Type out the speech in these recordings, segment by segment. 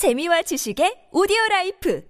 재미와 지식의 오디오 라이프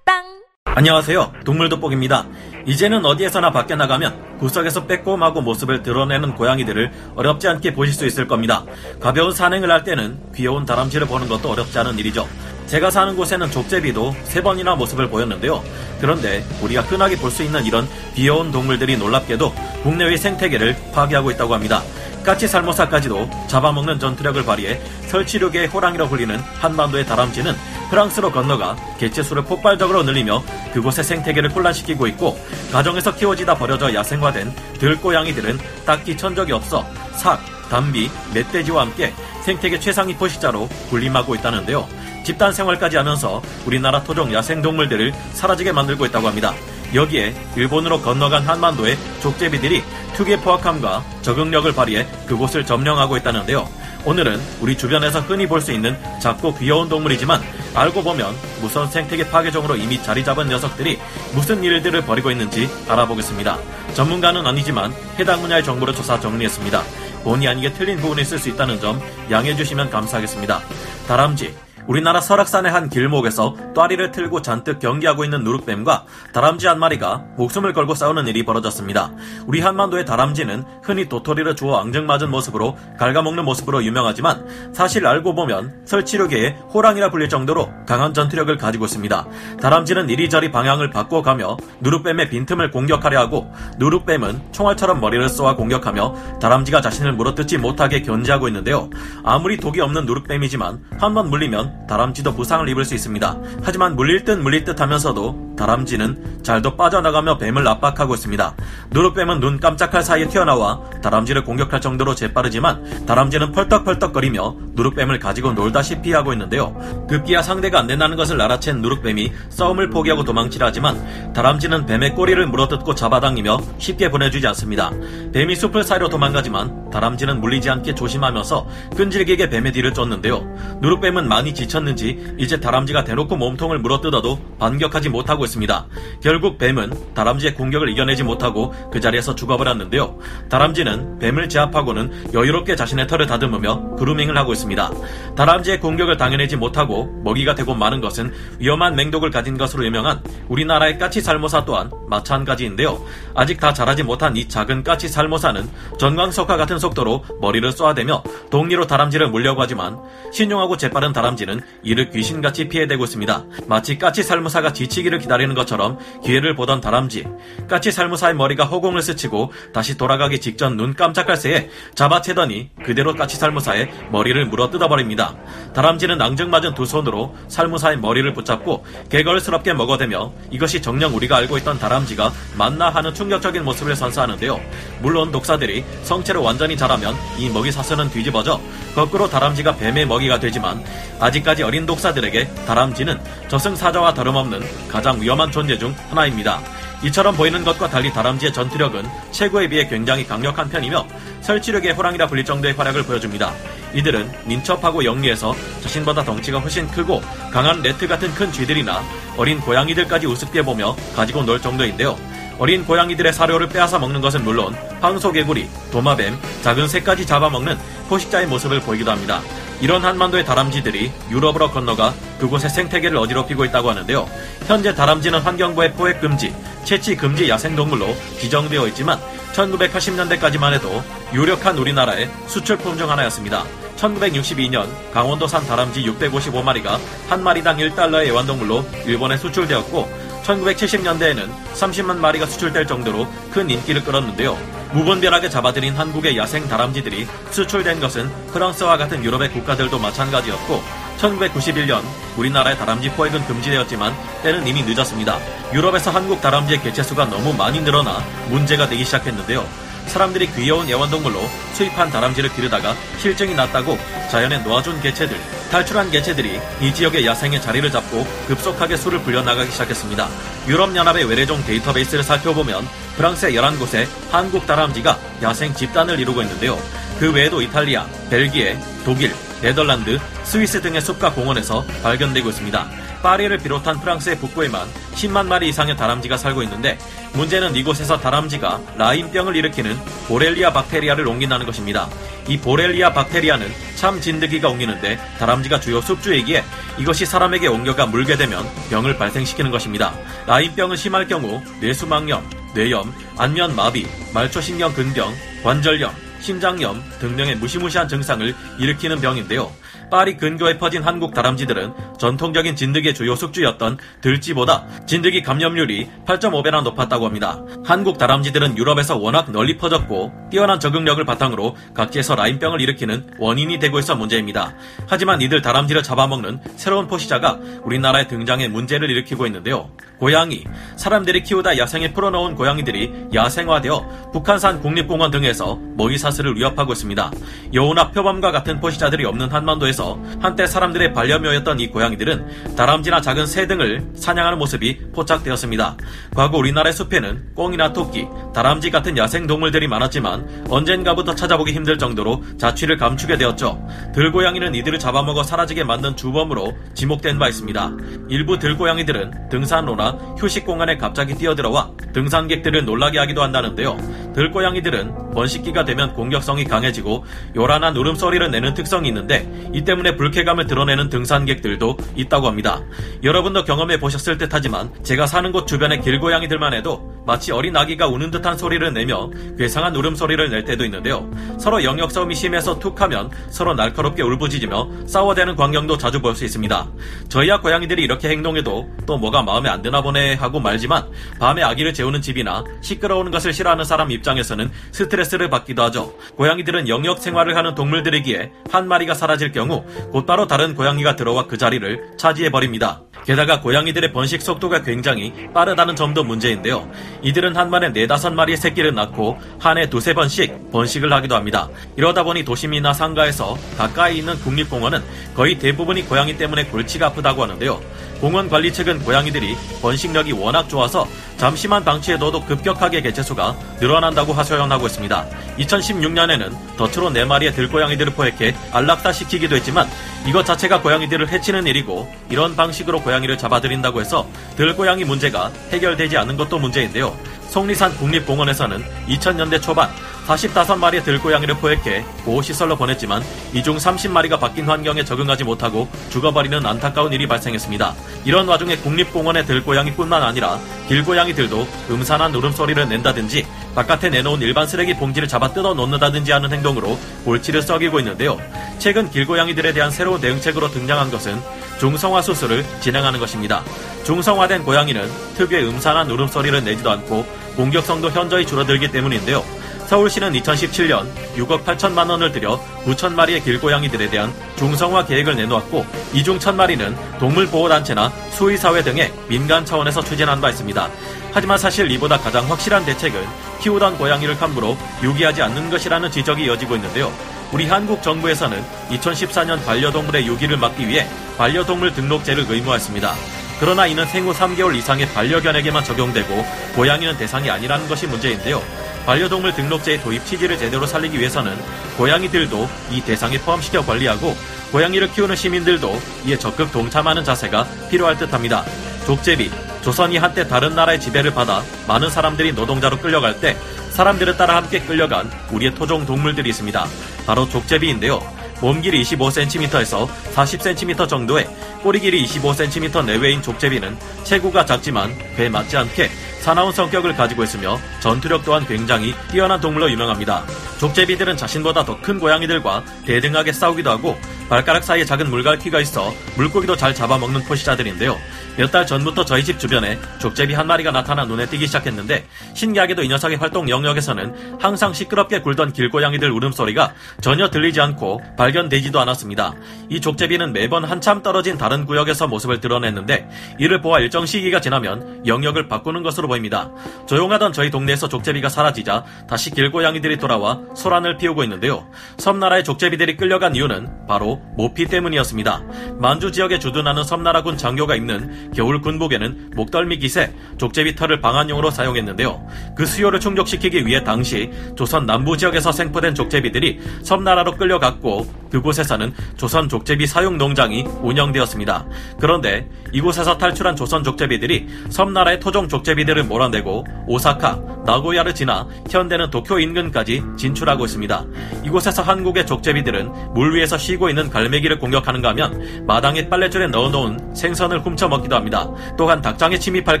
팟빵 안녕하세요. 동물돋보기입니다. 이제는 어디에서나 밖에 나가면 구석에서 빼꼼하고 모습을 드러내는 고양이들을 어렵지 않게 보실 수 있을 겁니다. 가벼운 산행을 할 때는 귀여운 다람쥐를 보는 것도 어렵지 않은 일이죠. 제가 사는 곳에는 족제비도 세 번이나 모습을 보였는데요. 그런데 우리가 흔하게 볼 수 있는 이런 귀여운 동물들이 놀랍게도 국내의 생태계를 파괴하고 있다고 합니다. 까치 살모사까지도 잡아먹는 전투력을 발휘해 설치류계의 호랑이로 불리는 한반도의 다람쥐는 프랑스로 건너가 개체수를 폭발적으로 늘리며 그곳의 생태계를 혼란시키고 있고 가정에서 키워지다 버려져 야생화된 들고양이들은 딱히 천적이 없어 삭, 담비, 멧돼지와 함께 생태계 최상위 포식자로 군림하고 있다는데요. 집단 생활까지 하면서 우리나라 토종 야생동물들을 사라지게 만들고 있다고 합니다. 여기에 일본으로 건너간 한반도의 족제비들이 특유의 포악함과 적응력을 발휘해 그곳을 점령하고 있다는데요. 오늘은 우리 주변에서 흔히 볼 수 있는 작고 귀여운 동물이지만 알고 보면 무선 생태계 파괴종으로 이미 자리 잡은 녀석들이 무슨 일들을 벌이고 있는지 알아보겠습니다. 전문가는 아니지만 해당 분야의 정보를 조사 정리했습니다. 본의 아니게 틀린 부분이 있을 수 있다는 점 양해해 주시면 감사하겠습니다. 다람쥐, 우리나라 설악산의 한 길목에서 또아리를 틀고 잔뜩 경기하고 있는 누룩뱀과 다람쥐 한 마리가 목숨을 걸고 싸우는 일이 벌어졌습니다. 우리 한반도의 다람쥐는 흔히 도토리를 주워 앙증맞은 모습으로 갉아먹는 모습으로 유명하지만 사실 알고 보면 설치류계의 호랑이라 불릴 정도로 강한 전투력을 가지고 있습니다. 다람쥐는 이리저리 방향을 바꿔가며 누룩뱀의 빈틈을 공격하려 하고 누룩뱀은 총알처럼 머리를 쏘아 공격하며 다람쥐가 자신을 물어뜯지 못하게 견제하고 있는데요. 아무리 독이 없는 누룩뱀이지만 한번 물리면 다람쥐도 부상을 입을 수 있습니다. 하지만 물릴 듯 물릴 듯 하면서도 다람쥐는 잘도 빠져나가며 뱀을 압박하고 있습니다. 누룩뱀은 눈 깜짝할 사이에 튀어나와 다람쥐를 공격할 정도로 재빠르지만 다람쥐는 펄떡펄떡거리며 누룩뱀을 가지고 놀다시피 하고 있는데요. 급기야 상대가 안 된다는 것을 알아챈 누룩뱀이 싸움을 포기하고 도망치려 하지만 다람쥐는 뱀의 꼬리를 물어뜯고 잡아당기며 쉽게 보내주지 않습니다. 뱀이 숲을 사이로 도망가지만 다람쥐는 물리지 않게 조심하면서 끈질기게 뱀의 뒤를 쫓는데요. 누룩뱀은 많이 지 쳤는지 이제 다람쥐가 대놓고 몸통을 물어뜯어도 반격하지 못하고 있습니다. 결국 뱀은 다람쥐의 공격을 이겨내지 못하고 그 자리에서 죽어버렸는데요. 다람쥐는 뱀을 제압하고는 여유롭게 자신의 털을 다듬으며 그루밍을 하고 있습니다. 다람쥐의 공격을 당해내지 못하고 먹이가 되고 마는 것은 위험한 맹독을 가진 것으로 유명한 우리나라의 까치 살모사 또한 마찬가지인데요. 아직 다 자라지 못한 이 작은 까치 살모사는 전광석화 같은 속도로 머리를 쏘아대며 독리로 다람쥐를 물려고 하지만 신용하고 재빠른 다람쥐는 이를 귀신같이 피해대고 있습니다. 마치 까치 살모사가 지치기를 기다리는 것처럼 기회를 보던 다람쥐. 까치 살모사의 머리가 허공을 스치고 다시 돌아가기 직전 눈 깜짝할 새에 잡아채더니 그대로 까치 살모사의 머리를 물어 뜯어버립니다. 다람쥐는 앙증맞은 두 손으로 살모사의 머리를 붙잡고 개걸스럽게 먹어대며 이것이 정녕 우리가 알고 있던 다람쥐 가 맞나 하는 충격적인 모습을 선사하는데요. 물론 독사들이 성체로 완전히 자라면 이 먹이 사슬은 뒤집어져 거꾸로 다람쥐가 뱀의 먹이가 되지만 아직까지 어린 독사들에게 다람쥐는 저승사자와 다름없는 가장 위험한 존재 중 하나입니다. 이처럼 보이는 것과 달리 다람쥐의 전투력은 체구에 비해 굉장히 강력한 편이며 설치류의 호랑이라 불릴 정도의 활약을 보여줍니다. 이들은 민첩하고 영리해서 자신보다 덩치가 훨씬 크고 강한 rat 같은 큰 쥐들이나 어린 고양이들까지 우습게 보며 가지고 놀 정도인데요. 어린 고양이들의 사료를 빼앗아 먹는 것은 물론 황소개구리, 도마뱀, 작은 새까지 잡아먹는 포식자의 모습을 보이기도 합니다. 이런 한반도의 다람쥐들이 유럽으로 건너가 그곳의 생태계를 어지럽히고 있다고 하는데요. 현재 다람쥐는 환경부의 포획 금지, 채취 금지 야생동물로 지정되어 있지만 1980년대까지만 해도 유력한 우리나라의 수출품 중 하나였습니다. 1962년 강원도산 다람쥐 655마리가 한 마리당 1달러의 애완동물로 일본에 수출되었고 1970년대에는 30만 마리가 수출될 정도로 큰 인기를 끌었는데요. 무분별하게 잡아들인 한국의 야생 다람쥐들이 수출된 것은 프랑스와 같은 유럽의 국가들도 마찬가지였고 1991년 우리나라의 다람쥐 포획은 금지되었지만 때는 이미 늦었습니다. 유럽에서 한국 다람쥐의 개체수가 너무 많이 늘어나 문제가 되기 시작했는데요. 사람들이 귀여운 애완동물로 수입한 다람쥐를 기르다가 실증이 났다고 자연에 놓아준 개체들, 탈출한 개체들이 이 지역의 야생의 자리를 잡고 급속하게 수를 불려나가기 시작했습니다. 유럽연합의 외래종 데이터베이스를 살펴보면 프랑스의 11곳에 한국 다람쥐가 야생 집단을 이루고 있는데요. 그 외에도 이탈리아, 벨기에, 독일, 네덜란드, 스위스 등의 숲과 공원에서 발견되고 있습니다. 파리를 비롯한 프랑스의 북부에만 10만 마리 이상의 다람쥐가 살고 있는데 문제는 이곳에서 다람쥐가 라인병을 일으키는 보렐리아 박테리아를 옮긴다는 것입니다. 이 보렐리아 박테리아는 참 진드기가 옮기는데 다람쥐가 주요 숙주이기에 이것이 사람에게 옮겨가 물게 되면 병을 발생시키는 것입니다. 라인병은 심할 경우 뇌수막염, 뇌염, 안면 마비, 말초신경 근병, 관절염, 심장염 등등의 무시무시한 증상을 일으키는 병인데요. 파리 근교에 퍼진 한국 다람쥐들은 전통적인 진드기의 주요 숙주였던 들쥐보다 진드기 감염률이 8.5배나 높았다고 합니다. 한국 다람쥐들은 유럽에서 워낙 널리 퍼졌고 뛰어난 적응력을 바탕으로 각지에서 라인병을 일으키는 원인이 되고 있어 문제입니다. 하지만 이들 다람쥐를 잡아먹는 새로운 포시자가 우리나라에 등장해 문제를 일으키고 있는데요. 고양이, 사람들이 키우다 야생에 풀어놓은 고양이들이 야생화되어 북한산 국립공원 등에서 먹이사슬을 위협하고 있습니다. 여우나 표범과 같은 포시자들이 없는 한반도에서 한때 사람들의 반려묘였던 이 고양이들은 다람쥐나 작은 새 등을 사냥하는 모습이 포착되었습니다. 과거 우리나라의 숲에는 꽁이나 토끼, 다람쥐 같은 야생 동물들이 많았지만 언젠가부터 찾아보기 힘들 정도로 자취를 감추게 되었죠. 들고양이는 이들을 잡아먹어 사라지게 만든 주범으로 지목된 바 있습니다. 일부 들고양이들은 등산로나 휴식 공간에 갑자기 뛰어들어와 등산객들을 놀라게 하기도 한다는데요. 들고양이들은 번식기가 되면 공격성이 강해지고 요란한 울음소리를 내는 특성이 있는데 이 때문에 불쾌감을 드러내는 등산객들도 있다고 합니다. 여러분도 경험해 보셨을 듯하지만 제가 사는 곳 주변의 길고양이들만 해도 마치 어린 아기가 우는 듯한 소리를 내며 괴상한 울음소리를 낼 때도 있는데요. 서로 영역 싸움이 심해서 툭하면 서로 날카롭게 울부짖으며 싸워대는 광경도 자주 볼 수 있습니다. 저희야 고양이들이 이렇게 행동해도 또 뭐가 마음에 안 드나 보네 하고 말지만 밤에 아기를 재우는 집이나 시끄러우는 것을 싫어하는 사람 입장에서는 스트레스 를 받기도 하죠. 고양이들은 영역 생활을 하는 동물들이기에 한 마리가 사라질 경우 곧바로 다른 고양이가 들어와 그 자리를 차지해 버립니다. 게다가 고양이들의 번식 속도가 굉장히 빠르다는 점도 문제인데요. 이들은 한 번에 네다섯 마리의 새끼를 낳고 한 해 두세 번씩 번식을 하기도 합니다. 이러다 보니 도심이나 상가에서 가까이 있는 국립공원은 거의 대부분이 고양이 때문에 골치가 아프다고 하는데요. 공원 관리 측은 고양이들이 번식력이 워낙 좋아서 잠시만 방치해둬도 급격하게 개체수가 늘어난다고 하소연하고 있습니다. 2016년에는 덫으로 4마리의 들고양이들을 포획해 안락사시키기도 했지만 이것 자체가 고양이들을 해치는 일이고 이런 방식으로 고양이를 잡아들인다고 해서 들고양이 문제가 해결되지 않는 것도 문제인데요. 속리산 국립공원에서는 2000년대 초반 45마리의 들고양이를 포획해 보호시설로 보냈지만 이 중 30마리가 바뀐 환경에 적응하지 못하고 죽어버리는 안타까운 일이 발생했습니다. 이런 와중에 국립공원의 들고양이뿐만 아니라 길고양이들도 음산한 울음소리를 낸다든지 바깥에 내놓은 일반 쓰레기 봉지를 잡아 뜯어 놓는다든지 하는 행동으로 골치를 썩이고 있는데요. 최근 길고양이들에 대한 새로운 대응책으로 등장한 것은 중성화 수술을 진행하는 것입니다. 중성화된 고양이는 특유의 음산한 울음소리를 내지도 않고 공격성도 현저히 줄어들기 때문인데요. 서울시는 2017년 6억 8천만 원을 들여 9천 마리의 길고양이들에 대한 중성화 계획을 내놓았고 이 중 1,000마리는 동물보호단체나 수의사회 등의 민간 차원에서 추진한 바 있습니다. 하지만 사실 이보다 가장 확실한 대책은 키우던 고양이를 함부로 유기하지 않는 것이라는 지적이 이어지고 있는데요. 우리 한국 정부에서는 2014년 반려동물의 유기를 막기 위해 반려동물 등록제를 의무화했습니다. 그러나 이는 생후 3개월 이상의 반려견에게만 적용되고 고양이는 대상이 아니라는 것이 문제인데요. 반려동물 등록제의 도입 취지를 제대로 살리기 위해서는 고양이들도 이 대상에 포함시켜 관리하고 고양이를 키우는 시민들도 이에 적극 동참하는 자세가 필요할 듯합니다. 족제비, 조선이 한때 다른 나라의 지배를 받아 많은 사람들이 노동자로 끌려갈 때 사람들을 따라 함께 끌려간 우리의 토종 동물들이 있습니다. 바로 족제비인데요. 몸 길이 25cm에서 40cm 정도의 꼬리 길이 25cm 내외인 족제비는 체구가 작지만 배에 맞지 않게 사나운 성격을 가지고 있으며 전투력 또한 굉장히 뛰어난 동물로 유명합니다. 족제비들은 자신보다 더 큰 고양이들과 대등하게 싸우기도 하고 발가락 사이에 작은 물갈퀴가 있어 물고기도 잘 잡아먹는 포시자들인데요. 몇 달 전부터 저희 집 주변에 족제비 한 마리가 나타나 눈에 띄기 시작했는데 신기하게도 이 녀석의 활동 영역에서는 항상 시끄럽게 굴던 길고양이들 울음소리가 전혀 들리지 않고 발견되지도 않았습니다. 이 족제비는 매번 한참 떨어진 다른 구역에서 모습을 드러냈는데 이를 보아 일정 시기가 지나면 영역을 바꾸는 것으로 보입니다. 조용하던 저희 동네에서 족제비가 사라지자 다시 길고양이들이 돌아와 소란을 피우고 있는데요. 섬나라의 족제비들이 끌려간 이유는 바로 모피 때문이었습니다. 만주 지역에 주둔하는 섬나라군 장교가 입는 겨울 군복에는 목덜미 기세, 족제비 털을 방한용으로 사용했는데요. 그 수요를 충족시키기 위해 당시 조선 남부 지역에서 생포된 족제비들이 섬나라로 끌려갔고 그곳에서는 조선 족제비 사용 농장이 운영되었습니다. 그런데 이곳에서 탈출한 조선 족제비들이 섬나라의 토종 족제비들을 몰아내고 오사카, 나고야를 지나 현대는 도쿄 인근까지 진출하고 있습니다. 이곳에서 한국의 족제비들은 물 위에서 쉬고 있는 갈매기를 공격하는가 하면 마당에 빨래줄에 넣어놓은 생선을 훔쳐 먹기도 합니다. 또한 닭장에 침입할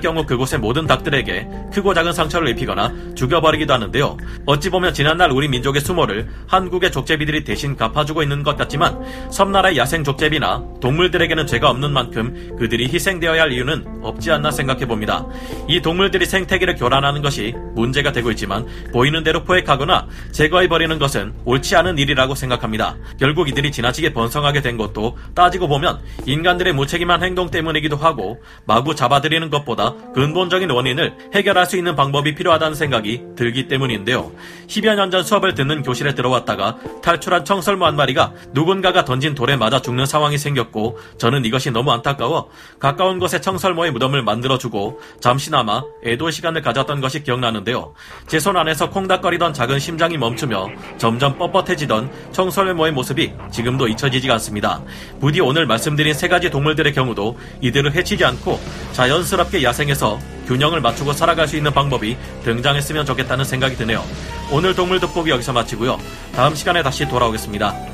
경우 그곳의 모든 닭들에게 크고 작은 상처를 입히거나 죽여버리기도 하는데요. 어찌 보면 지난날 우리 민족의 수모를 한국의 족제비들이 대신 갚아주고 있는 것 같지만 섬나라의 야생 족제비나 동물들에게는 죄가 없는 만큼 그들이 희생되어야 할 이유는 없지 않나 생각해 봅니다. 이 동물들이 생태계를 교란하는 것이 문제가 되고 있지만 보이는 대로 포획하거나 제거해 버리는 것은 옳지 않은 일이라고 생각합니다. 결국 이들이 지나치게 번성하게 된 것도 따지고 보면 인간들의 무책임한 행동 때문이기도 하고 마구 잡아들이는 것보다 근본적인 원인을 해결할 수 있는 방법이 필요하다는 생각이 들기 때문인데요. 10여 년 전 수업을 듣는 교실에 들어왔다가 탈출한 청설모 한 마리가 누군가가 던진 돌에 맞아 죽는 상황이 생겼고 저는 이것이 너무 안타까워 가까운 곳에 청설모의 무덤을 만들어주고 잠시나마 애도 시간을 가졌던 것이 기억나는데요. 제 손 안에서 콩닥거리던 작은 심장이 멈추며 점점 뻣뻣해지던 청설모의 모습이 지금도 잊혀지지가 않습니다. 부디 오늘 말씀드린 세 가지 동물들의 경우도 이들을 해치지 않고 자연스럽게 야생에서 균형을 맞추고 살아갈 수 있는 방법이 등장했으면 좋겠다는 생각이 드네요. 오늘 동물 돋보기 여기서 마치고요. 다음 시간에 다시 돌아오겠습니다.